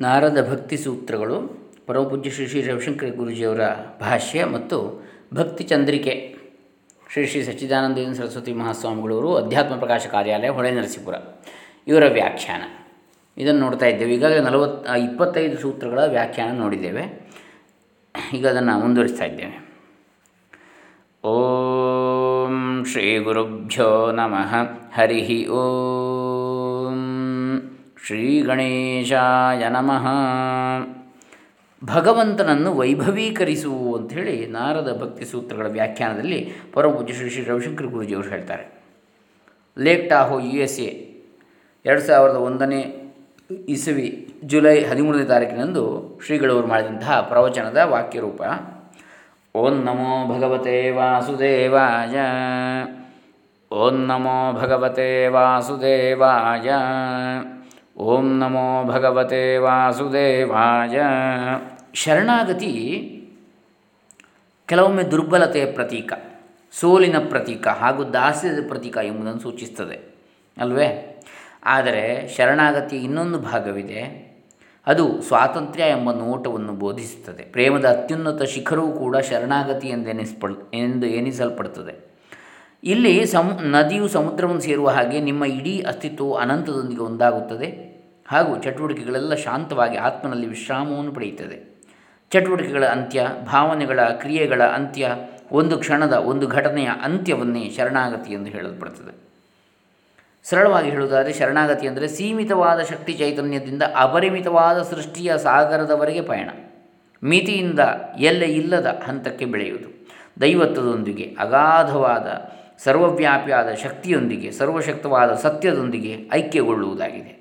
ನಾರದ ಭಕ್ತಿ ಸೂತ್ರಗಳು ಪರಮಪೂಜ್ಯ ಶ್ರೀ ಶ್ರೀ ರವಿಶಂಕರ ಗುರುಜಿಯವರ ಭಾಷ್ಯ ಮತ್ತು ಭಕ್ತಿ ಚಂದ್ರಿಕೆ. ಶ್ರೀ ಶ್ರೀ ಸಚ್ಚಿದಾನಂದ ಸರಸ್ವತಿ ಮಹಾಸ್ವಾಮಿಗಳವರು ಅಧ್ಯಾತ್ಮ ಪ್ರಕಾಶ ಕಾರ್ಯಾಲಯ ಹೊಳೆ ನರಸೀಪುರ. ಇವರ ವ್ಯಾಖ್ಯಾನ. ಇದನ್ನು ನೋಡ್ತಾ ಇದ್ದೇವೆ. ಈಗಾಗಲೇ ನಲವತ್ತು ಇಪ್ಪತ್ತೈದು ಸೂತ್ರಗಳ ವ್ಯಾಖ್ಯಾನ ನೋಡಿದ್ದೇವೆ. ಈಗ ಅದನ್ನು ಮುಂದುವರಿಸ್ತಾ ಇದ್ದೇವೆ. ಓಂ ಶ್ರೀ ಗುರುಭ್ಯೋ ನಮಃ. ಹರಿ ಓಂ. ಶ್ರೀ ಗಣೇಶಾಯ ನಮಃ. ಭಗವಂತನನ್ನು ವೈಭವೀಕರಿಸು ಅಂಥೇಳಿ ನಾರದ ಭಕ್ತಿ ಸೂತ್ರಗಳ ವ್ಯಾಖ್ಯಾನದಲ್ಲಿ ಪರಮಪೂಜ್ಯ ಶ್ರೀ ಶ್ರೀ ರವಿಶಂಕರ್ ಗುರುಜಿಯವರು ಹೇಳ್ತಾರೆ. Lake Tahoe U S A, ಎರಡು ಸಾವಿರದ ಒಂದನೇ ಇಸವಿ ಜುಲೈ ಹದಿಮೂರನೇ ತಾರೀಕಿನಂದು ಶ್ರೀಗಳವರು ಮಾಡಿದಂತಹ ಪ್ರವಚನದ ವಾಕ್ಯರೂಪ, ಓಂ ನಮೋ ಭಗವತೆ ವಾಸುದೇವಾಯ, ಓಂ ನಮೋ ಭಗವತೆ ವಾಸುದೇವಾಯ. ಓಂ ನಮೋ ಭಗವತೆ ವಾಸುದೇವಾಯ. ಶರಣಾಗತಿ ಕೆಲವೊಮ್ಮೆ ದುರ್ಬಲತೆಯ ಪ್ರತೀಕ, ಸೋಲಿನ ಪ್ರತೀಕ ಹಾಗೂ ದಾಸ್ಯದ ಪ್ರತೀಕ ಎಂಬುದನ್ನು ಸೂಚಿಸ್ತದೆ, ಅಲ್ವೇ? ಆದರೆ ಶರಣಾಗತಿ ಇನ್ನೊಂದು ಭಾಗವಿದೆ, ಅದು ಸ್ವಾತಂತ್ರ್ಯ ಎಂಬ ನೋಟವನ್ನು ಬೋಧಿಸುತ್ತದೆ. ಪ್ರೇಮದ ಅತ್ಯುನ್ನತ ಶಿಖರವೂ ಕೂಡ ಶರಣಾಗತಿ ಎಂದೆನಿಸ್ಪಡ್, ಎಂದು ಎನಿಸಲ್ಪಡುತ್ತದೆ ಇಲ್ಲಿ ಸಮ್, ನದಿಯು ಸಮುದ್ರವನ್ನು ಸೇರುವ ಹಾಗೆ ನಿಮ್ಮ ಇಡೀ ಅಸ್ತಿತ್ವವು ಅನಂತದೊಂದಿಗೆ ಒಂದಾಗುತ್ತದೆ. ಹಾಗೂ ಚಟುವಟಿಕೆಗಳೆಲ್ಲ ಶಾಂತವಾಗಿ ಆತ್ಮನಲ್ಲಿ ವಿಶ್ರಾಮವನ್ನು ಪಡೆಯುತ್ತದೆ. ಚಟುವಟಿಕೆಗಳ ಅಂತ್ಯ, ಭಾವನೆಗಳ ಕ್ರಿಯೆಗಳ ಅಂತ್ಯ, ಒಂದು ಕ್ಷಣದ, ಒಂದು ಘಟನೆಯ ಅಂತ್ಯವನ್ನೇ ಶರಣಾಗತಿ ಎಂದು ಹೇಳಲ್ಪಡುತ್ತದೆ. ಸರಳವಾಗಿ ಹೇಳುವುದಾದರೆ, ಶರಣಾಗತಿ ಅಂದರೆ ಸೀಮಿತವಾದ ಶಕ್ತಿ ಚೈತನ್ಯದಿಂದ ಅಪರಿಮಿತವಾದ ಸೃಷ್ಟಿಯ ಸಾಗರದವರೆಗೆ ಪಯಣ. ಮಿತಿಯಿಂದ ಎಲ್ಲೆ ಇಲ್ಲದ ಹಂತಕ್ಕೆ ಬೆಳೆಯುವುದು. ದೈವತ್ವದೊಂದಿಗೆ, ಅಗಾಧವಾದ, ಸರ್ವವ್ಯಾಪಿಯಾದ ಶಕ್ತಿಯೊಂದಿಗೆ, ಸರ್ವಶಕ್ತವಾದ ಸತ್ಯದೊಂದಿಗೆ ಐಕ್ಯಗೊಳ್ಳುವುದಾಗಿದೆ.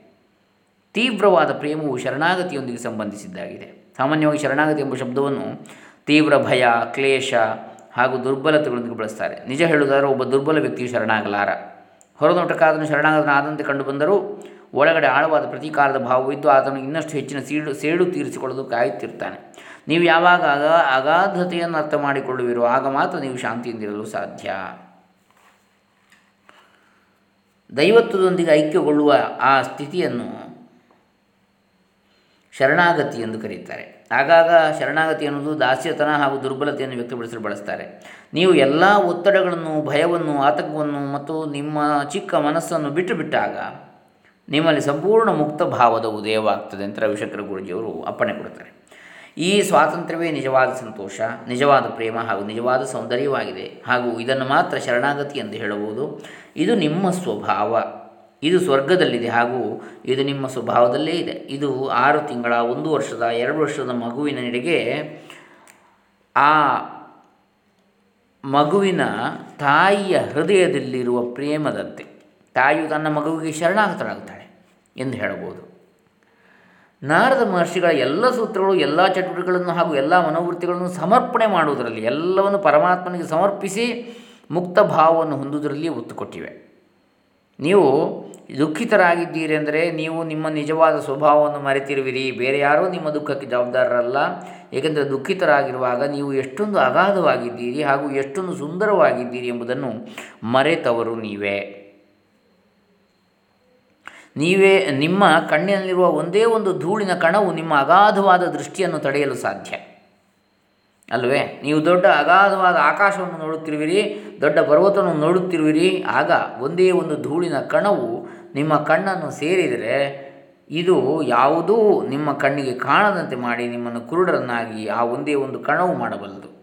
ತೀವ್ರವಾದ ಪ್ರೇಮವು ಶರಣಾಗತಿಯೊಂದಿಗೆ ಸಂಬಂಧಿಸಿದ್ದಾಗಿದೆ. ಸಾಮಾನ್ಯವಾಗಿ ಶರಣಾಗತಿ ಎಂಬ ಶಬ್ದವನ್ನು ತೀವ್ರ ಭಯ, ಕ್ಲೇಶ ಹಾಗೂ ದುರ್ಬಲತೆಗಳೊಂದಿಗೆ ಬಳಸ್ತಾರೆ. ನಿಜ ಹೇಳುವುದಾದರೆ ಒಬ್ಬ ದುರ್ಬಲ ವ್ಯಕ್ತಿಯು ಶರಣಾಗಲಾರ. ಹೊರನೋಟಕ್ಕೆ ಶರಣಾಗತನ ಶರಣಾಗತನಾದಂತೆ ಕಂಡುಬಂದರೂ ಒಳಗಡೆ ಆಳವಾದ ಪ್ರತೀಕಾರದ ಭಾವವಿದ್ದು ಆತನು ಇನ್ನಷ್ಟು ಹೆಚ್ಚಿನ ಸೀಡು, ಸೇಡು ತೀರಿಸಿಕೊಳ್ಳಲು ಕಾಯುತ್ತಿರ್ತಾನೆ ನೀವು ಯಾವಾಗ ಆಗ, ಅಗಾಧತೆಯನ್ನು ಅರ್ಥ ಮಾಡಿಕೊಳ್ಳುವಿರೋ ಆಗ ಮಾತ್ರ ನೀವು ಶಾಂತಿಯಿಂದಿರಲು ಸಾಧ್ಯ. ದೈವತ್ವದೊಂದಿಗೆ ಐಕ್ಯಗೊಳ್ಳುವ ಆ ಸ್ಥಿತಿಯನ್ನು ಶರಣಾಗತಿ ಎಂದು ಕರೆಯುತ್ತಾರೆ ಆಗಾಗ ಶರಣಾಗತಿ ಅನ್ನೋದು ದಾಸ್ಯತನ ಹಾಗೂ ದುರ್ಬಲತೆಯನ್ನು ವ್ಯಕ್ತಪಡಿಸಲು ಬಳಸ್ತಾರೆ. ನೀವು ಎಲ್ಲ ಒತ್ತಡಗಳನ್ನು, ಭಯವನ್ನು, ಆತಂಕವನ್ನು ಮತ್ತು ನಿಮ್ಮ ಚಿಕ್ಕ ಮನಸ್ಸನ್ನು ಬಿಟ್ಟು ಬಿಟ್ಟಾಗ ನಿಮ್ಮಲ್ಲಿ ಸಂಪೂರ್ಣ ಮುಕ್ತ ಭಾವದ ಉದಯವಾಗ್ತದೆ ಅಂತ ರವಿಶಂಕರ ಗುರುಜಿಯವರು ಅಪ್ಪಣೆ ಕೊಡ್ತಾರೆ. ಈ ಸ್ವಾತಂತ್ರ್ಯವೇ ನಿಜವಾದ ಸಂತೋಷ, ನಿಜವಾದ ಪ್ರೇಮ ಹಾಗೂ ನಿಜವಾದ ಸೌಂದರ್ಯವಾಗಿದೆ. ಹಾಗೂ ಇದನ್ನು ಮಾತ್ರ ಶರಣಾಗತಿ ಎಂದು ಹೇಳಬಹುದು. ಇದು ನಿಮ್ಮ ಸ್ವಭಾವ. ಇದು ಸ್ವರ್ಗದಲ್ಲಿದೆ ಹಾಗೂ ಇದು ನಿಮ್ಮ ಸ್ವಭಾವದಲ್ಲೇ ಇದೆ. ಇದು ಆರು ತಿಂಗಳ, ಒಂದು ವರ್ಷದ, ಎರಡು ವರ್ಷದ ಮಗುವಿನ ನಡೆಗೆ ಆ ಮಗುವಿನ ತಾಯಿಯ ಹೃದಯದಲ್ಲಿರುವ ಪ್ರೇಮದಂತೆ. ತಾಯಿಯು ತನ್ನ ಮಗುವಿಗೆ ಶರಣಾಗತರಾಗುತ್ತಾಳೆ ಎಂದು ಹೇಳಬಹುದು. ನಾರದ ಮಹರ್ಷಿಗಳ ಎಲ್ಲ ಸೂತ್ರಗಳು, ಎಲ್ಲ ಚಟುವಟಿಕೆಗಳನ್ನು ಹಾಗೂ ಎಲ್ಲ ಮನೋವೃತ್ತಿಗಳನ್ನು ಸಮರ್ಪಣೆ ಮಾಡುವುದರಲ್ಲಿ ಎಲ್ಲವನ್ನು ಪರಮಾತ್ಮನಿಗೆ ಸಮರ್ಪಿಸಿ ಮುಕ್ತ ಭಾವವನ್ನು ಹೊಂದುವುದರಲ್ಲಿ ಒತ್ತು ಕೊಟ್ಟಿವೆ. ನೀವು ದುಃಖಿತರಾಗಿದ್ದೀರಿ ಅಂದರೆ ನೀವು ನಿಮ್ಮ ನಿಜವಾದ ಸ್ವಭಾವವನ್ನು ಮರೆತಿರುವಿರಿ. ಬೇರೆ ಯಾರೂ ನಿಮ್ಮ ದುಃಖಕ್ಕೆ ಜವಾಬ್ದಾರರಲ್ಲ. ಏಕೆಂದರೆ ದುಃಖಿತರಾಗಿರುವಾಗ ನೀವು ಎಷ್ಟೊಂದು ಅಗಾಧವಾಗಿದ್ದೀರಿ ಹಾಗೂ ಎಷ್ಟೊಂದು ಸುಂದರವಾಗಿದ್ದೀರಿ ಎಂಬುದನ್ನು ಮರೆತವರು ನೀವೇ. ನೀವೇ ನಿಮ್ಮ ಕಣ್ಣಿನಲ್ಲಿರುವ ಒಂದೇ ಒಂದು ಧೂಳಿನ ಕಣವು ನಿಮ್ಮ ಅಗಾಧವಾದ ದೃಷ್ಟಿಯನ್ನು ತಡೆಯಲು ಸಾಧ್ಯ. ಅಲ್ವೇ? ನೀವು ದೊಡ್ಡ ಅಗಾಧವಾದ ಆಕಾಶವನ್ನು ನೋಡುತ್ತಿರುವಿರಿ, ದೊಡ್ಡ ಪರ್ವತವನ್ನು ನೋಡುತ್ತಿರುವಿರಿ. ಆಗ ಒಂದೇ ಒಂದು ಧೂಳಿನ ಕಣವು ನಿಮ್ಮ ಕಣ್ಣನ್ನು ಸೇರಿದರೆ ಇದು ಯಾವುದೂ ನಿಮ್ಮ ಕಣ್ಣಿಗೆ ಕಾಣದಂತೆ ಮಾಡಿ ನಿಮ್ಮನ್ನು ಕುರುಡರನ್ನಾಗಿ ಆ ಒಂದೇ ಒಂದು ಕಣವು ಮಾಡಬಲ್ಲದು.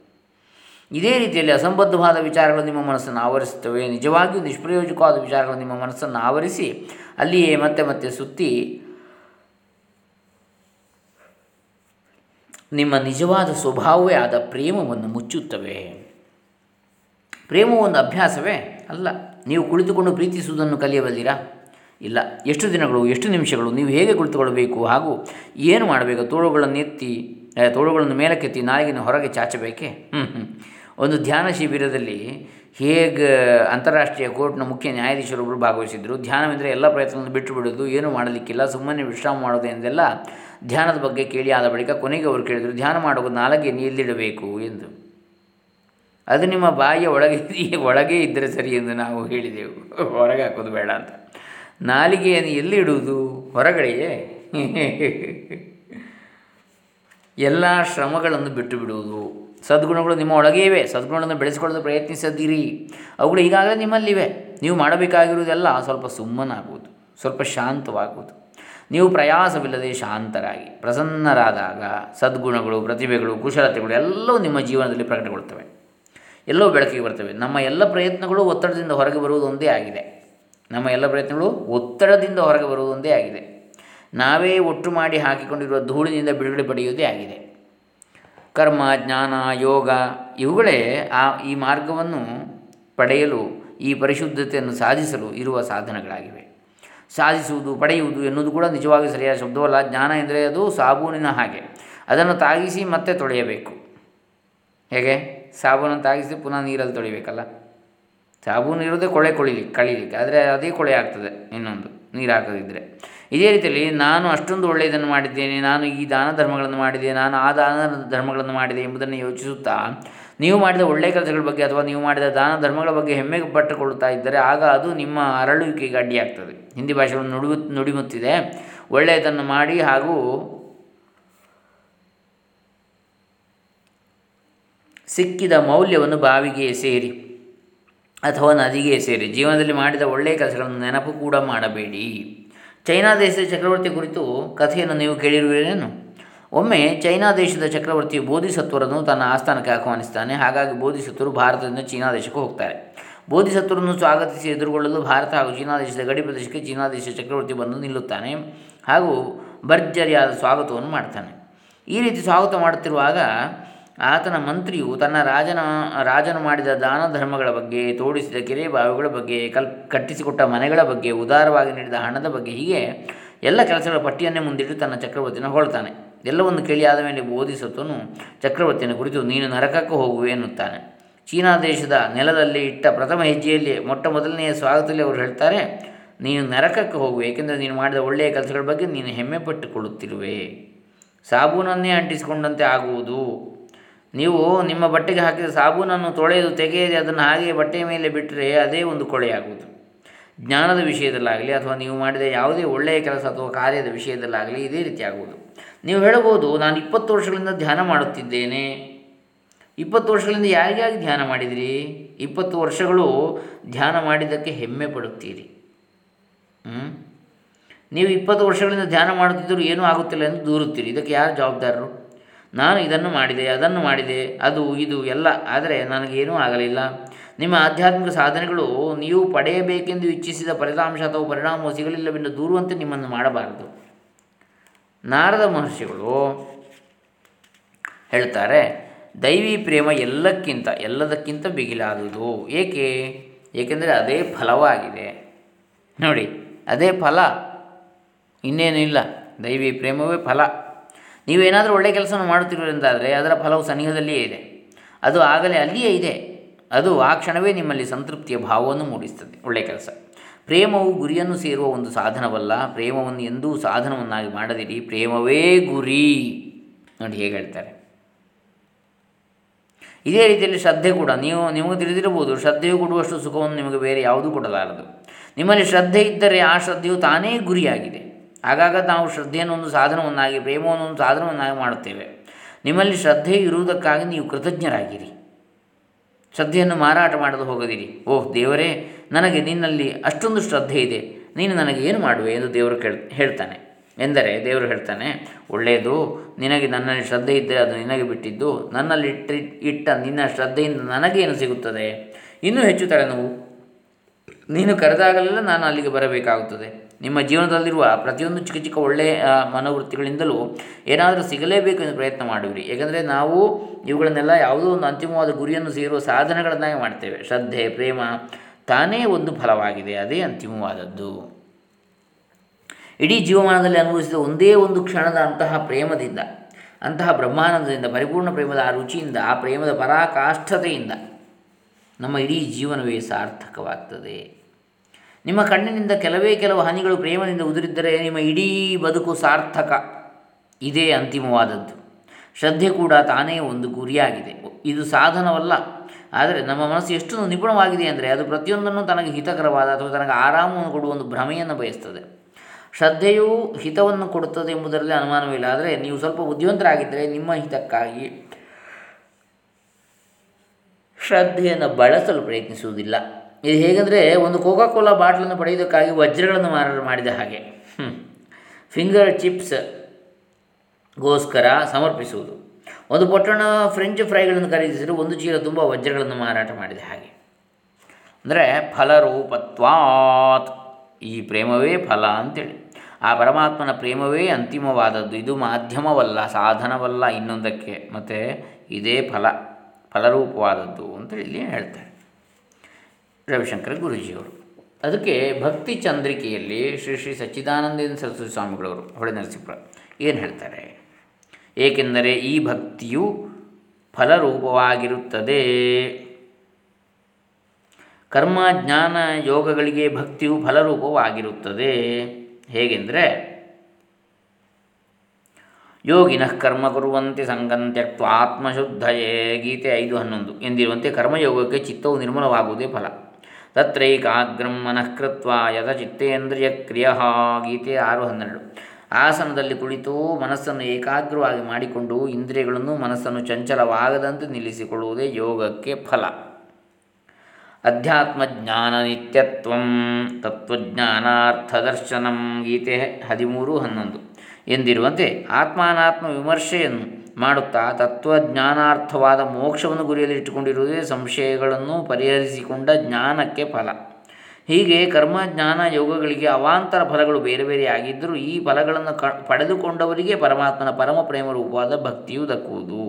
ಇದೇ ರೀತಿಯಲ್ಲಿ ಅಸಂಬದ್ಧವಾದ ವಿಚಾರಗಳು ನಿಮ್ಮ ಮನಸ್ಸನ್ನು ಆವರಿಸುತ್ತವೆ. ನಿಜವಾಗಿಯೂ ನಿಷ್ಪ್ರಯೋಜಕವಾದ ವಿಚಾರಗಳು ನಿಮ್ಮ ಮನಸ್ಸನ್ನು ಆವರಿಸಿ ಅಲ್ಲಿಯೇ ಮತ್ತೆ ಮತ್ತೆ ಸುತ್ತಿ ನಿಮ್ಮ ನಿಜವಾದ ಸ್ವಭಾವವೇ ಆದ ಪ್ರೇಮವನ್ನು ಮುಚ್ಚುತ್ತವೆ. ಪ್ರೇಮವು ಒಂದು ಅಭ್ಯಾಸವೇ ಅಲ್ಲ. ನೀವು ಕುಳಿತುಕೊಂಡು ಪ್ರೀತಿಸುವುದನ್ನು ಕಲಿಯಬಲ್ಲೀರಾ? ಇಲ್ಲ. ಎಷ್ಟು ದಿನಗಳು, ಎಷ್ಟು ನಿಮಿಷಗಳು, ನೀವು ಹೇಗೆ ಕುಳಿತುಕೊಳ್ಳಬೇಕು? ಹಾಗೂ ಏನು ಮಾಡಬೇಕು? ತೋಳುಗಳನ್ನು ಎತ್ತಿ ತೋಳುಗಳನ್ನು ಮೇಲಕ್ಕೆತ್ತಿ ನಾಯಿಗಿನ ಹೊರಗೆ ಚಾಚಬೇಕೆ? ಒಂದು ಧ್ಯಾನ ಶಿಬಿರದಲ್ಲಿ ಹೇಗೆ ಅಂತಾರಾಷ್ಟ್ರೀಯ ಕೋರ್ಟ್ನ ಮುಖ್ಯ ನ್ಯಾಯಾಧೀಶರೊಬ್ಬರು ಭಾಗವಹಿಸಿದರು? ಧ್ಯಾನವೆಂದರೆ ಎಲ್ಲ ಪ್ರಯತ್ನವನ್ನು ಬಿಟ್ಟು ಬಿಡೋದು ಏನೂ ಮಾಡಲಿಕ್ಕಿಲ್ಲ, ಸುಮ್ಮನೆ ವಿಶ್ರಾಮ ಮಾಡೋದು ಎಂದೆಲ್ಲ ಧ್ಯಾನದ ಬಗ್ಗೆ ಕೇಳಿ ಆದ ಬಳಿಕ ಕೊನೆಗೆ ಅವರು ಕೇಳಿದರು, ಧ್ಯಾನ ಮಾಡುವ ನಾಲಿಗೆ ಎಲ್ಲಿಡಬೇಕು ಎಂದು. ಅದು ನಿಮ್ಮ ಬಾಯಿಯ ಒಳಗೆ ಒಳಗೆ ಇದ್ದರೆ ಸರಿ ಎಂದು ನಾವು ಹೇಳಿದೆವು. ಹೊರಗೆ ಹಾಕೋದು ಬೇಡ ಅಂತ. ನಾಲಿಗೆಯನ್ನು ಎಲ್ಲಿ ಇಡುವುದು ಹೊರಗಡೆಯೇ? ಎಲ್ಲ ಶ್ರಮಗಳನ್ನು ಬಿಟ್ಟು ಬಿಡುವುದು ಸದ್ಗುಣಗಳು ನಿಮ್ಮ ಒಳಗೇ ಇವೆ ಸದ್ಗುಣಗಳನ್ನು ಬೆಳೆಸಿಕೊಳ್ಳಲು ಪ್ರಯತ್ನಿಸದಿರಿ. ಅವುಗಳು ಈಗಾಗಲೇ ನಿಮ್ಮಲ್ಲಿವೆ. ನೀವು ಮಾಡಬೇಕಾಗಿರುವುದೆಲ್ಲ ಸ್ವಲ್ಪ ಸುಮ್ಮನಾಗುವುದು. ಸ್ವಲ್ಪ ಶಾಂತವಾಗುವುದು. ನೀವು ಪ್ರಯಾಸವಿಲ್ಲದೆ ಶಾಂತರಾಗಿ, ಪ್ರಸನ್ನರಾದಾಗ ಸದ್ಗುಣಗಳು, ಪ್ರತಿಭೆಗಳು, ಕುಶಲತೆಗಳು ಎಲ್ಲವೂ ನಿಮ್ಮ ಜೀವನದಲ್ಲಿ ಪ್ರಕಟಗೊಳ್ತವೆ. ಎಲ್ಲವೂ ಬೆಳಕಿಗೆ ಬರ್ತವೆ. ನಮ್ಮ ಎಲ್ಲ ಪ್ರಯತ್ನಗಳು ಒತ್ತಡದಿಂದ ಹೊರಗೆ ಬರುವುದು ಒಂದೇ ಆಗಿದೆ. ನಮ್ಮ ಎಲ್ಲ ಪ್ರಯತ್ನಗಳು ಒತ್ತಡದಿಂದ ಹೊರಗೆ ಬರುವುದು ಒಂದೇ ಆಗಿದೆ. ನಾವೇ ಒಟ್ಟು ಮಾಡಿ ಹಾಕಿಕೊಂಡಿರುವ ಧೂಳಿನಿಂದ ಬಿಡುಗಡೆ ಪಡೆಯುವುದೇ ಆಗಿದೆ. ಕರ್ಮ, ಜ್ಞಾನ, ಯೋಗ ಇವುಗಳೇ ಆ ಈ ಮಾರ್ಗವನ್ನು ಪಡೆಯಲು, ಈ ಪರಿಶುದ್ಧತೆಯನ್ನು ಸಾಧಿಸಲು ಇರುವ ಸಾಧನಗಳಾಗಿವೆ. ಸಾಧಿಸುವುದು, ಪಡೆಯುವುದು ಎನ್ನುವುದು ಕೂಡ ನಿಜವಾಗಿ ಸರಿಯಾದ ಶಬ್ದವಲ್ಲ. ಜ್ಞಾನ ಎಂದರೆ ಅದು ಸಾಬೂನಿನ ಹಾಗೆ. ಅದನ್ನು ತಾಗಿಸಿ ಮತ್ತೆ ತೊಳೆಯಬೇಕು. ಹೇಗೆ? ಸಾಬೂನನ್ನು ತಾಗಿಸಿ ಪುನಃ ನೀರಲ್ಲಿ ತೊಳಿಬೇಕಲ್ಲ. ಸಾಬೂನು ಇರೋದೇ ಕೊಳೆ ಕೊಳಿಲಿಕ್ಕೆ ಕಳೀಲಿಕ್ಕೆ. ಆದರೆ ಅದೇ ಕೊಳೆ ಆಗ್ತದೆ ಇನ್ನೊಂದು, ನೀರು ಹಾಕದಿದ್ದರೆ ಇದೇ ರೀತಿಯಲ್ಲಿ ನಾನು ಅಷ್ಟೊಂದು ಒಳ್ಳೆಯದನ್ನು ಮಾಡಿದ್ದೇನೆ, ನಾನು ಈ ದಾನ ಧರ್ಮಗಳನ್ನು ಮಾಡಿದೆ, ನಾನು ಆ ದಾನ ಧರ್ಮಗಳನ್ನು ಮಾಡಿದೆ ಎಂಬುದನ್ನು ಯೋಚಿಸುತ್ತಾ ನೀವು ಮಾಡಿದ ಒಳ್ಳೆಯ ಕೆಲಸಗಳ ಬಗ್ಗೆ ಅಥವಾ ನೀವು ಮಾಡಿದ ದಾನ ಧರ್ಮಗಳ ಬಗ್ಗೆ ಹೆಮ್ಮೆ ಪಟ್ಟುಕೊಳ್ಳುತ್ತಾ ಇದ್ದರೆ ಆಗ ಅದು ನಿಮ್ಮ ಅರಳುವಿಕೆಗೆ ಅಡ್ಡಿಯಾಗ್ತದೆ. ಹಿಂದಿ ಭಾಷೆಗಳನ್ನು ನುಡಿ ನುಡಿಮುತ್ತಿದೆ. ಒಳ್ಳೆಯದನ್ನು ಮಾಡಿ ಹಾಗೂ ಸಿಕ್ಕಿದ ಮೌಲ್ಯವನ್ನು ಬಾವಿಗೆ ಸೇರಿ ಅಥವಾ ನದಿಗೆ ಸೇರಿ ಜೀವನದಲ್ಲಿ ಮಾಡಿದ ಒಳ್ಳೆಯ ಕೆಲಸಗಳನ್ನು ನೆನಪು ಕೂಡ ಮಾಡಬೇಡಿ. ಚೈನಾ ದೇಶದ ಚಕ್ರವರ್ತಿ ಕುರಿತು ಕಥೆಯನ್ನು ನೀವು ಕೇಳಿರುವಿರೇನು? ಒಮ್ಮೆ ಚೈನಾ ದೇಶದ ಚಕ್ರವರ್ತಿಯು ಬೋಧಿಸತ್ವರನ್ನು ತನ್ನ ಆಸ್ಥಾನಕ್ಕೆ ಆಹ್ವಾನಿಸ್ತಾನೆ. ಹಾಗಾಗಿ ಬೋಧಿಸತ್ವರು ಭಾರತದಿಂದ ಚೀನಾ ದೇಶಕ್ಕೆ ಹೋಗ್ತಾರೆ. ಬೋಧಿಸತ್ವರನ್ನು ಸ್ವಾಗತಿಸಿ ಎದುರುಗೊಳ್ಳಲು ಭಾರತ ಹಾಗೂ ಚೀನಾ ದೇಶದ ಗಡಿ ಪ್ರದೇಶಕ್ಕೆ ಚೀನಾ ದೇಶದ ಚಕ್ರವರ್ತಿ ಬಂದು ನಿಲ್ಲುತ್ತಾನೆ ಹಾಗೂ ಭರ್ಜರಿಯಾದ ಸ್ವಾಗತವನ್ನು ಮಾಡ್ತಾನೆ. ಈ ರೀತಿ ಸ್ವಾಗತ ಮಾಡುತ್ತಿರುವಾಗ ಆತನ ಮಂತ್ರಿಯು ತನ್ನ ರಾಜನ, ರಾಜನು ಮಾಡಿದ ದಾನ ಧರ್ಮಗಳ ಬಗ್ಗೆ, ತೋಡಿಸಿದ ಕೆರೆ ಬಾವಿಗಳ ಬಗ್ಗೆ, ಕಲ್, ಕಟ್ಟಿಸಿಕೊಟ್ಟ ಮನೆಗಳ ಬಗ್ಗೆ, ಉದಾರವಾಗಿ ನೀಡಿದ ಹಣದ ಬಗ್ಗೆ ಹೀಗೆ ಎಲ್ಲ ಕೆಲಸಗಳ ಪಟ್ಟಿಯನ್ನೇ ಮುಂದಿಟ್ಟು ತನ್ನ ಚಕ್ರವರ್ತಿನ ಹೊಳ್ತಾನೆ ಎಲ್ಲವನ್ನು ಕೇಳಿ ಆದ ಮೇಲೆ ಬೋಧಿಸುತ್ತನು ಚಕ್ರವರ್ತಿಯನ್ನು ಕುರಿತು, ನೀನು ನರಕಕ್ಕೆ ಹೋಗುವೆ ಎನ್ನುತ್ತಾನೆ. ಚೀನಾ ದೇಶದ ನೆಲದಲ್ಲಿ ಇಟ್ಟ ಪ್ರಥಮ ಹೆಜ್ಜೆಯಲ್ಲಿ ಮೊಟ್ಟ ಮೊದಲನೆಯ ಸ್ವಾಗತದಲ್ಲಿ ಅವರು ಹೇಳ್ತಾರೆ, ನೀನು ನರಕಕ್ಕೆ ಹೋಗುವೆ, ಏಕೆಂದರೆ ನೀನು ಮಾಡಿದ ಒಳ್ಳೆಯ ಕೆಲಸಗಳ ಬಗ್ಗೆ ನೀನು ಹೆಮ್ಮೆ ಪಟ್ಟುಕೊಳ್ಳುತ್ತಿರುವೆ ಸಾಬೂನನ್ನೇ ಅಂಟಿಸಿಕೊಂಡಂತೆ ಆಗುವುದು. ನೀವು ನಿಮ್ಮ ಬಟ್ಟೆಗೆ ಹಾಕಿದ ಸಾಬೂನನ್ನು ತೊಳೆದು ತೆಗೆಯದೆ ಅದನ್ನು ಹಾಗೆಯೇ ಬಟ್ಟೆಯ ಮೇಲೆ ಬಿಟ್ಟರೆ ಅದೇ ಒಂದು ಕೊಳೆಯಾಗುವುದು ಜ್ಞಾನದ ವಿಷಯದಲ್ಲಾಗಲಿ ಅಥವಾ ನೀವು ಮಾಡಿದ ಯಾವುದೇ ಒಳ್ಳೆಯ ಕೆಲಸ ಅಥವಾ ಕಾರ್ಯದ ವಿಷಯದಲ್ಲಾಗಲಿ ಇದೇ ರೀತಿ ಆಗುವುದು ನೀವು ಹೇಳಬಹುದು, ನಾನು ಇಪ್ಪತ್ತು ವರ್ಷಗಳಿಂದ ಧ್ಯಾನ ಮಾಡುತ್ತಿದ್ದೇನೆ. ಇಪ್ಪತ್ತು ವರ್ಷಗಳಿಂದ ಯಾರಿಗಾಗಿ ಧ್ಯಾನ ಮಾಡಿದಿರಿ? ಇಪ್ಪತ್ತು ವರ್ಷಗಳು ಧ್ಯಾನ ಮಾಡಿದ್ದಕ್ಕೆ ಹೆಮ್ಮೆ ಪಡುತ್ತೀರಿ. ನೀವು ಇಪ್ಪತ್ತು ವರ್ಷಗಳಿಂದ ಧ್ಯಾನ ಮಾಡುತ್ತಿದ್ದರೂ ಏನೂ ಆಗುತ್ತಿಲ್ಲ ಎಂದು ದೂರುತ್ತೀರಿ. ಇದಕ್ಕೆ ಯಾರು ಜವಾಬ್ದಾರರು? ನಾನು ಇದನ್ನು ಮಾಡಿದೆ, ಅದನ್ನು ಮಾಡಿದೆ, ಅದು, ಇದು, ಎಲ್ಲ. ಆದರೆ ನನಗೇನೂ ಆಗಲಿಲ್ಲ. ನಿಮ್ಮ ಆಧ್ಯಾತ್ಮಿಕ ಸಾಧನೆಗಳು ನೀವು ಪಡೆಯಬೇಕೆಂದು ಇಚ್ಛಿಸಿದ ಫಲಿತಾಂಶ ಅಥವಾ ಪರಿಣಾಮವು ಸಿಗಲಿಲ್ಲವೆಂದು ದೂರುವಂತೆ ನಿಮ್ಮನ್ನು ಮಾಡಬಾರದು. ನಾರದ ಮಹರ್ಷಿಗಳು ಹೇಳ್ತಾರೆ, ದೈವಿ ಪ್ರೇಮ ಎಲ್ಲಕ್ಕಿಂತ, ಎಲ್ಲದಕ್ಕಿಂತ ಬಿಗಿಲಾದುದು. ಏಕೆ? ಏಕೆಂದರೆ ಅದೇ ಫಲವಾಗಿದೆ. ನೋಡಿ, ಅದೇ ಫಲ. ಇನ್ನೇನಿಲ್ಲ ದೈವಿ ಪ್ರೇಮವೇ ಫಲ. ನೀವೇನಾದರೂ ಒಳ್ಳೆಯ ಕೆಲಸವನ್ನು ಮಾಡುತ್ತಿರುವುದರಿಂದಾದರೆ ಅದರ ಫಲವು ಸನಿಹದಲ್ಲಿಯೇ ಇದೆ. ಅದು ಆಗಲೇ ಅಲ್ಲಿಯೇ ಇದೆ. ಅದು ಆ ಕ್ಷಣವೇ ನಿಮ್ಮಲ್ಲಿ ಸಂತೃಪ್ತಿಯ ಭಾವವನ್ನು ಮೂಡಿಸ್ತದೆ. ಒಳ್ಳೆಯ ಕೆಲಸ. ಪ್ರೇಮವು ಗುರಿಯನ್ನು ಸೇರುವ ಒಂದು ಸಾಧನವಲ್ಲ. ಪ್ರೇಮವನ್ನು ಎಂದೂ ಸಾಧನವನ್ನಾಗಿ ಮಾಡದಿರಿ. ಪ್ರೇಮವೇ ಗುರಿ ನೋಡಿ ಹೇಗೆ ಹೇಳ್ತಾರೆ. ಇದೇ ರೀತಿಯಲ್ಲಿ ಶ್ರದ್ಧೆ ಕೂಡ ನೀವು, ನಿಮಗೆ ತಿಳಿದಿರಬಹುದು, ಶ್ರದ್ಧೆಯು ಕೊಡುವಷ್ಟು ಸುಖವನ್ನು ನಿಮಗೆ ಬೇರೆ ಯಾವುದೂ ಕೊಡಲಾರದು. ನಿಮ್ಮಲ್ಲಿ ಶ್ರದ್ಧೆ ಇದ್ದರೆ ಆ ಶ್ರದ್ಧೆಯು ತಾನೇ ಗುರಿಯಾಗಿದೆ. ಆಗಾಗ ನಾವು ಶ್ರದ್ಧೆಯನ್ನು ಒಂದು ಸಾಧನವನ್ನಾಗಿ, ಪ್ರೇಮವನ್ನು ಒಂದು ಸಾಧನವನ್ನಾಗಿ ಮಾಡುತ್ತೇವೆ. ನಿಮ್ಮಲ್ಲಿ ಶ್ರದ್ಧೆ ಇರುವುದಕ್ಕಾಗಿ ನೀವು ಕೃತಜ್ಞರಾಗಿರಿ. ಶ್ರದ್ಧೆಯನ್ನು ಮಾರಾಟ ಮಾಡಲು ಹೋಗದಿರಿ. ಓಹ್ ದೇವರೇ ನನಗೆ ನಿನ್ನಲ್ಲಿ ಅಷ್ಟೊಂದು ಶ್ರದ್ಧೆ ಇದೆ. ನೀನು ನನಗೆ ಏನು ಮಾಡುವೆ ಎಂದು ದೇವರು ಕೇಳ್, ಹೇಳ್ತಾನೆ. ಎಂದರೆ ದೇವರು ಹೇಳ್ತಾನೆ, ಒಳ್ಳೆಯದು, ನಿನಗೆ ನನ್ನಲ್ಲಿ ಶ್ರದ್ಧೆ ಇದ್ದರೆ ಅದು ನಿನಗೆ ಬಿಟ್ಟಿದ್ದು, ನನ್ನಲ್ಲಿ ಇಟ್ಟ ಇಟ್ಟ ನಿನ್ನ ಶ್ರದ್ಧೆಯಿಂದ ನನಗೇನು ಸಿಗುತ್ತದೆ? ಇನ್ನೂ ಹೆಚ್ಚು ತಲೆನೋವು. ನೀನು ಕರೆದಾಗಲೆಲ್ಲ ನಾನು ಅಲ್ಲಿಗೆ ಬರಬೇಕಾಗುತ್ತದೆ. ನಿಮ್ಮ ಜೀವನದಲ್ಲಿರುವ ಪ್ರತಿಯೊಂದು ಚಿಕ್ಕ ಚಿಕ್ಕ ಒಳ್ಳೆಯ ಮನೋವೃತ್ತಿಗಳಿಂದಲೂ ಏನಾದರೂ ಸಿಗಲೇಬೇಕು ಎಂದು ಪ್ರಯತ್ನ ಮಾಡುವಿರಿ. ಏಕೆಂದರೆ ನಾವು ಇವುಗಳನ್ನೆಲ್ಲ ಯಾವುದೋ ಒಂದು ಅಂತಿಮವಾದ ಗುರಿಯನ್ನು ಸೇರುವ ಸಾಧನಗಳನ್ನಾಗಿ ಮಾಡ್ತೇವೆ. ಶ್ರದ್ಧೆ, ಪ್ರೇಮ ತಾನೇ ಒಂದು ಫಲವಾಗಿದೆ, ಅದೇ ಅಂತಿಮವಾದದ್ದು. ಇಡೀ ಜೀವಮಾನದಲ್ಲಿ ಅನುಭವಿಸಿದ ಒಂದೇ ಒಂದು ಕ್ಷಣದ ಅಂತಹ ಪ್ರೇಮದಿಂದ, ಅಂತಹ ಬ್ರಹ್ಮಾನಂದದಿಂದ, ಪರಿಪೂರ್ಣ ಪ್ರೇಮದ ಆ ರುಚಿಯಿಂದ, ಆ ಪ್ರೇಮದ ಪರಾಕಾಷ್ಠತೆಯಿಂದ ನಮ್ಮ ಇಡೀ ಜೀವನವೇ ಸಾರ್ಥಕವಾಗ್ತದೆ. ನಿಮ್ಮ ಕಣ್ಣಿನಿಂದ ಕೆಲವೇ ಕೆಲವು ಹನಿಗಳು ಪ್ರೇಮದಿಂದ ಉದುರಿದ್ದರೆ ನಿಮ್ಮ ಇಡೀ ಬದುಕು ಸಾರ್ಥಕ. ಇದೇ ಅಂತಿಮವಾದದ್ದು. ಶ್ರದ್ಧೆ ಕೂಡ ತಾನೇ ಒಂದು ಗುರಿಯಾಗಿದೆ. ಇದು ಸಾಧನವಲ್ಲ. ಆದರೆ ನಮ್ಮ ಮನಸ್ಸು ಎಷ್ಟು ನಿಪುಣವಾಗಿದೆ ಅಂದರೆ ಅದು ಪ್ರತಿಯೊಂದನ್ನು ತನಗೆ ಹಿತಕರವಾದ ಅಥವಾ ತನಗೆ ಆರಾಮವನ್ನು ಕೊಡುವ ಒಂದು ಭ್ರಮೆಯನ್ನು ಬಯಸ್ತದೆ. ಶ್ರದ್ಧೆಯು ಹಿತವನ್ನು ಕೊಡುತ್ತದೆ ಎಂಬುದರಲ್ಲಿ ಅನುಮಾನವಿಲ್ಲ. ಆದರೆ ನೀವು ಸ್ವಲ್ಪ ಬುದ್ಧಿವಂತರಾಗಿದ್ದರೆ ನಿಮ್ಮ ಹಿತಕ್ಕಾಗಿ ಶ್ರದ್ಧೆಯನ್ನು ಬಳಸಲು ಪ್ರಯತ್ನಿಸುವುದಿಲ್ಲ. ಇದು ಹೇಗೆಂದರೆ ಒಂದು ಕೋಕಾ ಕೋಲಾ ಬಾಟ್ಲನ್ನು ಪಡೆಯುವುದಕ್ಕಾಗಿ ವಜ್ರಗಳನ್ನು ಮಾರಾಟ ಮಾಡಿದ ಹಾಗೆ. ಫಿಂಗರ್ ಚಿಪ್ಸ್ ಗೋಸ್ಕರ ಸಮರ್ಪಿಸುವುದು. ಒಂದು ಪೊಟ್ಟಣ ಫ್ರೆಂಚ್ ಫ್ರೈಗಳನ್ನು ಖರೀದಿಸಲು ಒಂದು ಚೀಲ ತುಂಬ ವಜ್ರಗಳನ್ನು ಮಾರಾಟ ಮಾಡಿದೆ ಹಾಗೆ. ಅಂದರೆ ಫಲರೂಪತ್ವಾತ್. ಈ ಪ್ರೇಮವೇ ಫಲ ಅಂತೇಳಿ. ಆ ಪರಮಾತ್ಮನ ಪ್ರೇಮವೇ ಅಂತಿಮವಾದದ್ದು. ಇದು ಮಾಧ್ಯಮವಲ್ಲ, ಸಾಧನವಲ್ಲ ಇನ್ನೊಂದಕ್ಕೆ. ಮತ್ತು ಇದೇ ಫಲ, ಫಲರೂಪವಾದದ್ದು ಅಂತೇಳಿ ಇಲ್ಲಿ ಹೇಳ್ತಾರೆ. ರವಿಶಂಕರ ಗುರುಜಿಯವರು. ಅದಕ್ಕೆ ಭಕ್ತಿ ಚಂದ್ರಿಕೆಯಲ್ಲಿ ಶ್ರೀ ಶ್ರೀ ಸಚ್ಚಿದಾನಂದೇಂದ್ರ ಸರಸ್ವತಿ ಸ್ವಾಮಿಗಳವರು ಹೊಳೆ ನರಸೀಪುರ ಏನು ಹೇಳ್ತಾರೆ? ಏಕೆಂದರೆ ಈ ಭಕ್ತಿಯು ಫಲರೂಪವಾಗಿರುತ್ತದೆ. ಕರ್ಮ, ಜ್ಞಾನ, ಯೋಗಗಳಿಗೆ ಭಕ್ತಿಯು ಫಲರೂಪವಾಗಿರುತ್ತದೆ. ಹೇಗೆಂದರೆ, ಯೋಗಿನಃ ಕರ್ಮ ಕುರುವಂತೆ ಸಂಗಂತ್ಯಕ್ತ ಆತ್ಮಶುದ್ಧಯೇ ಗೀತೆ ಐದು ಹನ್ನೊಂದು ಎಂದಿರುವಂತೆ ಕರ್ಮಯೋಗಕ್ಕೆ ಚಿತ್ತವು ನಿರ್ಮಲವಾಗುವುದೇ ಫಲ. ತತ್ರೈಕಾಗ್ರಂ ಮನಃಕೃತ್ವ ಯಥ ಚಿತ್ತೇಂದ್ರಿಯ ಕ್ರಿಯ ಗೀತೆ ಆರು ಹನ್ನೆರಡು. ಆಸನದಲ್ಲಿ ಕುಳಿತು ಮನಸ್ಸನ್ನು ಏಕಾಗ್ರವಾಗಿ ಮಾಡಿಕೊಂಡು ಇಂದ್ರಿಯಗಳನ್ನು ಮನಸ್ಸನ್ನು ಚಂಚಲವಾಗದಂತೆ ನಿಲ್ಲಿಸಿಕೊಳ್ಳುವುದೇ ಯೋಗಕ್ಕೆ ಫಲ. ಅಧ್ಯಾತ್ಮ ಜ್ಞಾನ ನಿತ್ಯತ್ವ ತತ್ವಜ್ಞಾನಾರ್ಥದರ್ಶನಂ. ಗೀತೆ ಹದಿಮೂರು ಹನ್ನೊಂದು. ಎಂದಿರುವಂತೆ ಆತ್ಮಾನಾತ್ಮ ವಿಮರ್ಶೆಯನ್ನು ಮಾಡುತ್ತಾ ತತ್ವಜ್ಞಾನಾರ್ಥವಾದ ಮೋಕ್ಷವನ್ನು ಗುರಿಯಲ್ಲಿ ಇಟ್ಟುಕೊಂಡಿರುವುದೇ ಸಂಶಯಗಳನ್ನು ಪರಿಹರಿಸಿಕೊಂಡ ಜ್ಞಾನಕ್ಕೆ ಫಲ. ಹೀಗೆ ಕರ್ಮ, ಜ್ಞಾನ, ಯೋಗಗಳಿಗೆ ಅವಾಂತರ ಫಲಗಳು ಬೇರೆ ಬೇರೆ ಆಗಿದ್ದರೂ ಈ ಫಲಗಳನ್ನು ಕ, ಪಡೆದುಕೊಂಡವರಿಗೆ ಪರಮಾತ್ಮನ ಪರಮ ಪ್ರೇಮ ರೂಪವಾದ ಭಕ್ತಿಯು ದಕ್ಕುವುದು.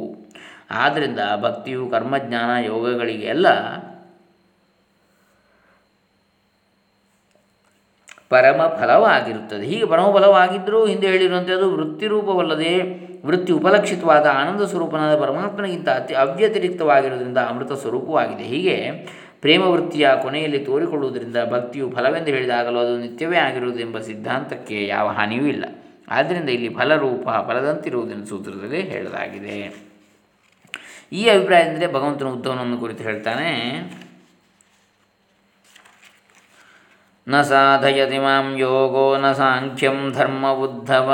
ಆದ್ದರಿಂದ ಭಕ್ತಿಯು ಕರ್ಮಜ್ಞಾನ ಯೋಗಗಳಿಗೆಲ್ಲ ಪರಮ ಫಲವಾಗಿರುತ್ತದೆ. ಹೀಗೆ ಪರಮ ಫಲವಾಗಿದ್ದರೂ ಹಿಂದೆ ಹೇಳಿರುವಂತೆ ಅದು ವೃತ್ತಿರೂಪವಲ್ಲದೆ ವೃತ್ತಿ ಉಪಲಕ್ಷಿತವಾದ ಆನಂದ ಸ್ವರೂಪನಾದ ಪರಮಾತ್ಮನಿಗಿಂತ ಅತಿ ಅವ್ಯತಿರಿಕ್ತವಾಗಿರುವುದರಿಂದ ಅಮೃತ ಸ್ವರೂಪವಾಗಿದೆ. ಹೀಗೆ ಪ್ರೇಮ ವೃತ್ತಿಯ ಕೊನೆಯಲ್ಲಿ ತೋರಿಕೊಳ್ಳುವುದರಿಂದ ಭಕ್ತಿಯು ಫಲವೆಂದು ಹೇಳಿದಾಗಲೂ ಅದು ನಿತ್ಯವೇ ಆಗಿರುವುದು ಎಂಬ ಸಿದ್ಧಾಂತಕ್ಕೆ ಯಾವ ಹಾನಿಯೂ ಇಲ್ಲ. ಆದ್ದರಿಂದ ಇಲ್ಲಿ ಫಲರೂಪ ಫಲದಂತಿರುವುದನ್ನು ಸೂತ್ರದಲ್ಲಿ ಹೇಳಲಾಗಿದೆ. ಈ ಅಭಿಪ್ರಾಯದಿಂದಲೇ ಭಗವಂತನ ಉದ್ಧವನನ್ನು ಕುರಿತು ಹೇಳ್ತಾನೆ, ನ ಸಾಧಯತಿ ಮಾಂ ಯೋಗೋ ನ ಸಾಂಖ್ಯಂ ಧರ್ಮ ಉದ್ಧವ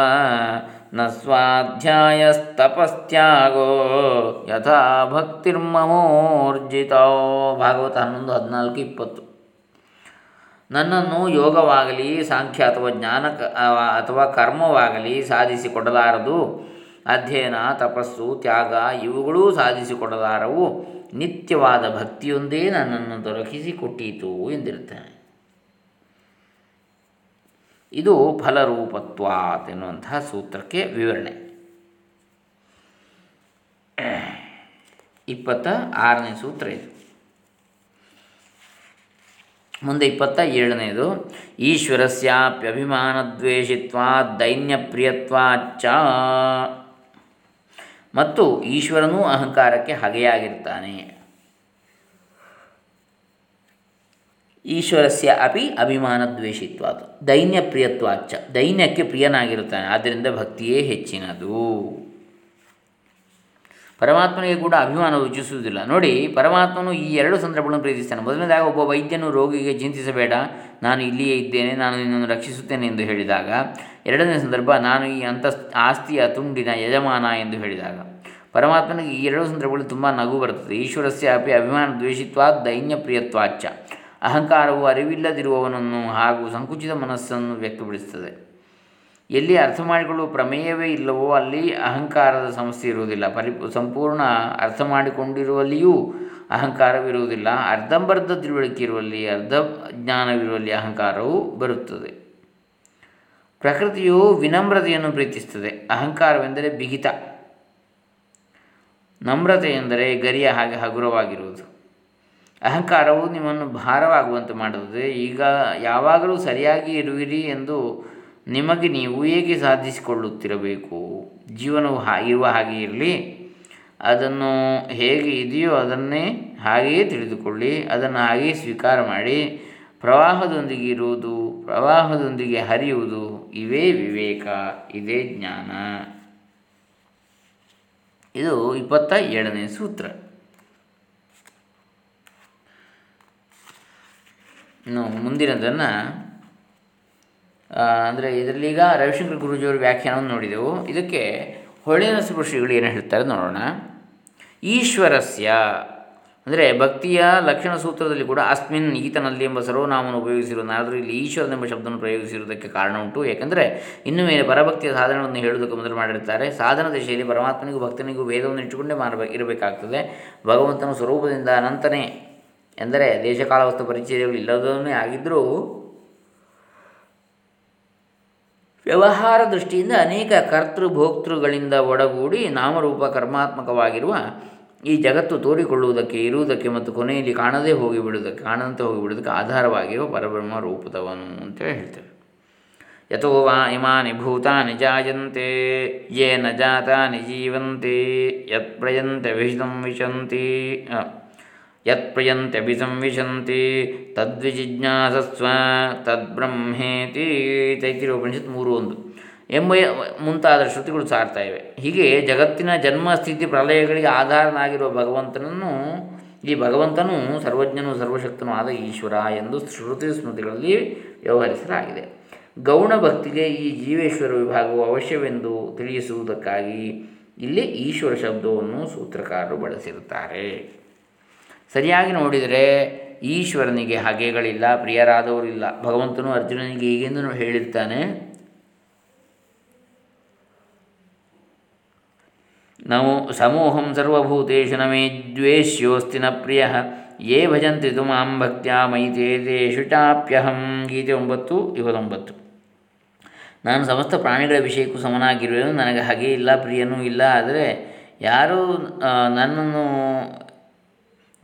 ನ ಸ್ವಾಧ್ಯಾಯಸ್ತಪಸ್ತ್ಯಾಗೋ ಯಥಾ ಭಕ್ತಿರ್ಮಮೋರ್ಜಿತೋ. ಭಾಗವತ ಹನ್ನೊಂದು, ಹದಿನಾಲ್ಕು, ಇಪ್ಪತ್ತು. ನನ್ನನ್ನು ಯೋಗವಾಗಲಿ, ಸಾಂಖ್ಯ ಅಥವಾ ಜ್ಞಾನ ಅಥವಾ ಕರ್ಮವಾಗಲಿ ಸಾಧಿಸಿಕೊಡಲಾರದು. ಅಧ್ಯಯನ, ತಪಸ್ಸು, ತ್ಯಾಗ ಇವುಗಳೂ ಸಾಧಿಸಿಕೊಡಲಾರವು. ನಿತ್ಯವಾದ ಭಕ್ತಿಯೊಂದೇ ನನ್ನನ್ನು ದೊರಕಿಸಿಕೊಟ್ಟೀತು ಎಂದಿರುತ್ತಾನೆ. ಇದು ಫಲರೂಪತ್ವಾತ್ ಎನ್ನುವಂತಹ ಸೂತ್ರಕ್ಕೆ ವಿವರಣೆ. ಇಪ್ಪತ್ತ ಆರನೇ ಸೂತ್ರ ಇದು. ಮುಂದೆ ಇಪ್ಪತ್ತ ಏಳನೆಯದು ಈಶ್ವರಸ್ಯಾಪ್ಯಭಿಮಾನದ್ವೇಷಿತ್ವಾ ಚ ಮತ್ತು ಈಶ್ವರನೂ ಅಹಂಕಾರಕ್ಕೆ ಹಗೆಯಾಗಿರ್ತಾನೆ. ಈಶ್ವರಸ್ಯ ಅಪಿ ಅಭಿಮಾನ ದ್ವೇಷಿತ್ವಾದ ದೈನ್ಯ ಪ್ರಿಯತ್ವಾಚ್ಚ ದೈನ್ಯಕ್ಕೆ ಪ್ರಿಯನಾಗಿರುತ್ತಾನೆ. ಆದ್ದರಿಂದ ಭಕ್ತಿಯೇ ಹೆಚ್ಚಿನದು. ಪರಮಾತ್ಮನಿಗೆ ಕೂಡ ಅಭಿಮಾನ ರುಚಿಸುವುದಿಲ್ಲ. ನೋಡಿ, ಪರಮಾತ್ಮನು ಈ ಎರಡು ಸಂದರ್ಭಗಳನ್ನು ಪ್ರೀತಿಸ್ತಾನೆ. ಮೊದಲನೇದಾಗ ಒಬ್ಬ ವೈದ್ಯನು ರೋಗಿಗೆ, ಚಿಂತಿಸಬೇಡ, ನಾನು ಇಲ್ಲಿಯೇ ಇದ್ದೇನೆ, ನಾನು ನಿನ್ನನ್ನು ರಕ್ಷಿಸುತ್ತೇನೆ ಎಂದು ಹೇಳಿದಾಗ, ಎರಡನೇ ಸಂದರ್ಭ, ನಾನು ಈ ಅಂತ ಆಸ್ತಿಯ ತುಂಡಿನ ಯಜಮಾನ ಎಂದು ಹೇಳಿದಾಗ, ಪರಮಾತ್ಮನಿಗೆ ಈ ಎರಡು ಸಂದರ್ಭಗಳು ತುಂಬ ನಗು ಬರುತ್ತದೆ. ಈಶ್ವರಸ್ಯ ಅಪಿ ಅಭಿಮಾನ ದ್ವೇಷಿತ್ವಾ, ದೈನ್ಯ ಪ್ರಿಯತ್ವಾಚ್ಚ ಅಹಂಕಾರವು ಅರಿವಿಲ್ಲದಿರುವವನನ್ನು ಹಾಗೂ ಸಂಕುಚಿತ ಮನಸ್ಸನ್ನು ವ್ಯಕ್ತಪಡಿಸುತ್ತದೆ. ಎಲ್ಲಿ ಅರ್ಥ ಮಾಡಿಕೊಳ್ಳುವ ಪ್ರಮೇಯವೇ ಇಲ್ಲವೋ ಅಲ್ಲಿ ಅಹಂಕಾರದ ಸಮಸ್ಯೆ ಇರುವುದಿಲ್ಲ. ಪರಿ, ಸಂಪೂರ್ಣ ಅರ್ಥ ಮಾಡಿಕೊಂಡಿರುವಲ್ಲಿಯೂ ಅಹಂಕಾರವಿರುವುದಿಲ್ಲ. ಅರ್ಧಂಬರ್ಧ ತಿಳುವಳಿಕೆ ಇರುವಲ್ಲಿ ಅರ್ಧ ಜ್ಞಾನವಿರುವಲ್ಲಿ ಅಹಂಕಾರವು ಬರುತ್ತದೆ. ಪ್ರಕೃತಿಯು ವಿನಮ್ರತೆಯನ್ನು ಪ್ರೀತಿಸುತ್ತದೆ. ಅಹಂಕಾರವೆಂದರೆ ಬಿಗಿತ. ನಮ್ರತೆ ಎಂದರೆ ಗರಿಯ ಹಾಗೆ ಹಗುರವಾಗಿರುವುದು. ಅಹಂಕಾರವು ನಿಮ್ಮನ್ನು ಭಾರವಾಗುವಂತೆ ಮಾಡುತ್ತದೆ. ಈಗ ಯಾವಾಗಲೂ ಸರಿಯಾಗಿ ಇರುವಿರಿ ಎಂದು ನಿಮಗೆ ನೀವು ಹೇಗೆ ಸಾಧಿಸಿಕೊಳ್ಳುತ್ತಿರಬೇಕು? ಜೀವನವು ಹಾ, ಇರುವ ಹಾಗೆ ಇರಲಿ. ಅದನ್ನು ಹೇಗೆ ಇದೆಯೋ ಅದನ್ನೇ ಹಾಗೆಯೇ ತಿಳಿದುಕೊಳ್ಳಿ. ಅದನ್ನು ಹಾಗೆಯೇ ಸ್ವೀಕಾರ ಮಾಡಿ. ಪ್ರವಾಹದೊಂದಿಗೆ ಇರುವುದು, ಪ್ರವಾಹದೊಂದಿಗೆ ಹರಿಯುವುದು, ಇವೇ ವಿವೇಕ, ಇದೇ ಜ್ಞಾನ. ಇದು ಇಪ್ಪತ್ತ ಏಳನೇ ಸೂತ್ರ. ಇನ್ನು ಮುಂದಿನದನ್ನು ಅಂದರೆ ಇದರಲ್ಲೀಗ ರವಿಶಂಕರ್ ಗುರೂಜಿಯವರು ವ್ಯಾಖ್ಯಾನವನ್ನು ನೋಡಿದೆವು. ಇದಕ್ಕೆ ಹೊಳೆ ಶ್ರೀಗಳು ಏನು ಹೇಳ್ತಾರೆ ನೋಡೋಣ. ಈಶ್ವರಸ್ಯ, ಅಂದರೆ ಭಕ್ತಿಯ ಲಕ್ಷಣ ಸೂತ್ರದಲ್ಲಿ ಕೂಡ ಅಸ್ಮಿನ್ ಈತನಲ್ಲಿ ಎಂಬ ಸರ್ವನಾಮವನ್ನು ಉಪಯೋಗಿಸಿರುವುದಾದರೂ ಇಲ್ಲಿ ಈಶ್ವರನೆಂಬ ಶಬ್ದವನ್ನು ಪ್ರಯೋಗಿಸಿರುವುದಕ್ಕೆ ಕಾರಣ ಉಂಟು. ಏಕೆಂದರೆ ಇನ್ನು ಮೇಲೆ ಪರಭಕ್ತಿಯ ಸಾಧನವನ್ನು ಹೇಳುವುದಕ್ಕೆ ಮೊದಲು ಮಾಡಿರ್ತಾರೆ. ಸಾಧನ ದಿಶೆಯಲ್ಲಿ ಪರಮಾತ್ಮನಿಗೂ ಭಕ್ತನಿಗೂ ವೇದವನ್ನು ಇಟ್ಟುಕೊಂಡೇ ಮಾಡಬೇಕು ಇರಬೇಕಾಗ್ತದೆ. ಭಗವಂತನ ಸ್ವರೂಪದಿಂದ ಅನಂತನೇ ಎಂದರೆ ದೇಶಕಾಲವಸ್ತು ಪರಿಚಯಗಳು ಇಲ್ಲದನ್ನೇ ಆಗಿದ್ದರೂ ವ್ಯವಹಾರ ದೃಷ್ಟಿಯಿಂದ ಅನೇಕ ಕರ್ತೃ ಭೋಕ್ತೃಗಳಿಂದ ಒಡಗೂಡಿ ನಾಮರೂಪ ಕರ್ಮಾತ್ಮಕವಾಗಿರುವ ಈ ಜಗತ್ತು ತೋರಿಕೊಳ್ಳುವುದಕ್ಕೆ ಇರುವುದಕ್ಕೆ ಮತ್ತು ಕೊನೆಯಲ್ಲಿ ಕಾಣದೇ ಹೋಗಿಬಿಡುವುದಕ್ಕೆ, ಕಾಣದಂತೆ ಹೋಗಿಬಿಡುವುದಕ್ಕೆ ಆಧಾರವಾಗಿರುವ ಪರಬ್ರಹ್ಮ ರೂಪದವನು ಅಂತೇಳಿ ಹೇಳ್ತೇವೆ. ಯಥೋ ವಾ ಇಮಾನಿ ಭೂತಾನಿ ಜಾಯಂತೆ ಯೇ ನ ಜಾತಾನಿ ಜೀವಂತೆ ಯತ್ ಪ್ರಯಂತೆ ವಿಷಂವಿಶಂತಿ ಯತ್ ಪ್ರಯಂತೆ ಸಂವಿಶಂತಿ ತದ್ವಿಜಿಜ್ಞಾಸಸ್ವ ತದ್ಬ್ರಹ್ಮೇತಿ ಉಪನಿಷತ್ ಮೂರು ಒಂದು ಎಂಬ ಮುಂತಾದ ಶ್ರುತಿಗಳು ಸಾರ್ತಾ ಇವೆ. ಹೀಗೆ ಜಗತ್ತಿನ ಜನ್ಮ, ಸ್ಥಿತಿ ಪ್ರಲಯಗಳಿಗೆ ಆಧಾರನಾಗಿರುವ ಭಗವಂತನನ್ನು, ಈ ಭಗವಂತನು ಸರ್ವಜ್ಞನು ಸರ್ವಶಕ್ತನೂ ಆದ ಈಶ್ವರ ಎಂದು ಶ್ರುತಿ ಸ್ಮೃತಿಗಳಲ್ಲಿ ವ್ಯವಹರಿಸಲಾಗಿದೆ. ಗೌಣ ಭಕ್ತಿಗೆ ಈ ಜೀವೇಶ್ವರ ವಿಭಾಗವು ಅವಶ್ಯವೆಂದು ತಿಳಿಸುವುದಕ್ಕಾಗಿ ಇಲ್ಲಿ ಈಶ್ವರ ಶಬ್ದವನ್ನು ಸೂತ್ರಕಾರರು ಬಳಸಿರುತ್ತಾರೆ. ಸರಿಯಾಗಿ ನೋಡಿದರೆ ಈಶ್ವರನಿಗೆ ಹಗೆಗಳಿಲ್ಲ, ಪ್ರಿಯರಾದವರಿಲ್ಲ. ಭಗವಂತನು ಅರ್ಜುನನಿಗೆ ಈಗೆಂದು ಹೇಳಿರ್ತಾನೆ. ನಮೋ ಸಮೂಹಂ ಸರ್ವಭೂತೇಶು ನಮೇ ದ್ವೇಷ್ಯೋಸ್ತಿ ನ ಪ್ರಿಯ. ಯೇ ಭಜಂತಿ ತು ಮಾಂ ಭಕ್ತ್ಯಾ ಮೈತೇತೇಷು ಚಾಪ್ಯಹಂ ಗೀತೆ ಒಂಬತ್ತು ಇವತ್ತೊಂಬತ್ತು ನಾನು ಸಮಸ್ತ ಪ್ರಾಣಿಗಳ ವಿಷಯಕ್ಕೂ ಸಮನಾಗಿರುವೆನು. ನನಗೆ ಹಾಗೆ ಇಲ್ಲ ಪ್ರಿಯನೂ ಇಲ್ಲ. ಆದರೆ ಯಾರು ನನ್ನನ್ನು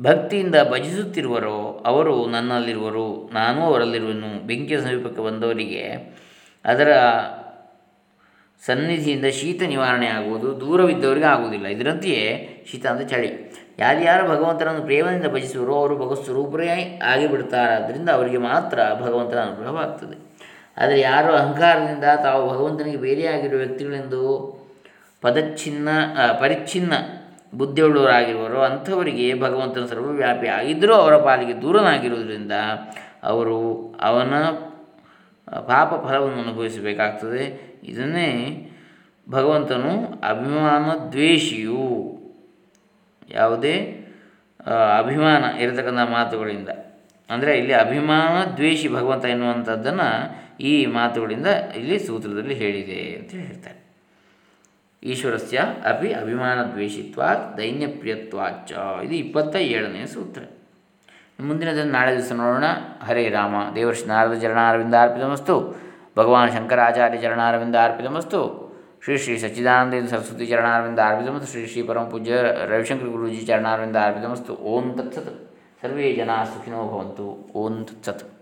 ಭಕ್ತಿಯಿಂದ ಭಜಿಸುತ್ತಿರುವರೋ ಅವರು ನನ್ನಲ್ಲಿರುವರು, ನಾನೂ ಅವರಲ್ಲಿರುವನು. ಬೆಂಕಿಯ ಸಮೀಪಕ್ಕೆ ಬಂದವರಿಗೆ ಅದರ ಸನ್ನಿಧಿಯಿಂದ ಶೀತ ನಿವಾರಣೆ ಆಗುವುದು, ದೂರವಿದ್ದವರಿಗೆ ಆಗುವುದಿಲ್ಲ. ಇದರಂತೆಯೇ ಶೀತ ಅಂದರೆ ಚಳಿ. ಯಾರ್ಯಾರು ಭಗವಂತನನ್ನು ಪ್ರೇಮದಿಂದ ಭಜಿಸುವರೋ ಅವರು ಭಗವತ್ ಸ್ವರೂಪರೇ ಆಗಿಬಿಡ್ತಾರಾದ್ದರಿಂದ ಅವರಿಗೆ ಮಾತ್ರ ಭಗವಂತನ ಅನುಗ್ರಹವಾಗ್ತದೆ. ಆದರೆ ಯಾರು ಅಹಂಕಾರದಿಂದ ತಾವು ಭಗವಂತನಿಗೆ ಬೇರೆಯಾಗಿರುವ ವ್ಯಕ್ತಿಗಳೆಂದು ಪದಚ್ಛಿನ್ನ ಪರಿಚ್ಛಿನ್ನ ಬುದ್ಧಿಯುಳ್ಳವರಾಗಿರುವರೋ. ಅಂಥವರಿಗೆ ಭಗವಂತನ ಸರ್ವವ್ಯಾಪಿ ಆಗಿದ್ದರೂ ಅವರ ಪಾಲಿಗೆ ದೂರನಾಗಿರುವುದರಿಂದ ಅವರು ಅವನ ಪಾಪ ಫಲವನ್ನು ಅನುಭವಿಸಬೇಕಾಗ್ತದೆ. ಇದನ್ನೇ ಭಗವಂತನು ಅಭಿಮಾನ ದ್ವೇಷಿಯು. ಯಾವುದೇ ಅಭಿಮಾನ ಇರತಕ್ಕಂಥ ಮಾತುಗಳಿಂದ. ಅಂದರೆ ಇಲ್ಲಿ ಅಭಿಮಾನ ದ್ವೇಷಿ ಭಗವಂತ ಎನ್ನುವಂಥದ್ದನ್ನು ಈ ಮಾತುಗಳಿಂದ ಇಲ್ಲಿ ಸೂತ್ರದಲ್ಲಿ ಹೇಳಿದೆ ಅಂತ ಹೇಳ್ತಾರೆ. ಈಶ್ವರಸ್ಯ ಅಪಿ ಅಭಿಮಾನ ದ್ವೇಷಿತ್ವಾತ್ ದೈನ್ಯಪ್ರಿಯತ್ವಾಚ ಇದು ಇಪ್ಪತ್ತ ಏಳನೇ ಸೂತ್ರ. ಮುಂದಿನದನ್ನು ನಾಳೆ ದಿವಸ ನೋಡೋಣ. ಹರೇ ರಾಮ, ದೇವರ್ಷಿ ನಾರದ ಚರಣಾರವಿಂದ ಅರ್ಪಿತಮಸ್ತು. ಭಗವಾನ್ ಶಂಕರಾಚಾರ್ಯ ಚರಣಾರವಿಂದ ಅರ್ಪಿತಮಸ್ತು. ಶ್ರೀ ಶ್ರೀ ಸಚ್ಚಿದಾನಂದ ಸರಸ್ವತಿ ಚರಣಾರವಿಂದ ಅರ್ಪಿತಮಸ್ತು. ಶ್ರೀ ಶ್ರೀ ಪರಮ ಪೂಜ್ಯ ರವಿಶಂಕರ ಗುರುಜಿ ಚರಣಾರವಿಂದ ಅರ್ಪಿತಮಸ್ತು. ಓಂ ತತ್ಸತ್. ಸರ್ವೇ ಜನ ಸುಖಿನೋ ಭವಂತು. ಓಂ ತತ್ಸತ್.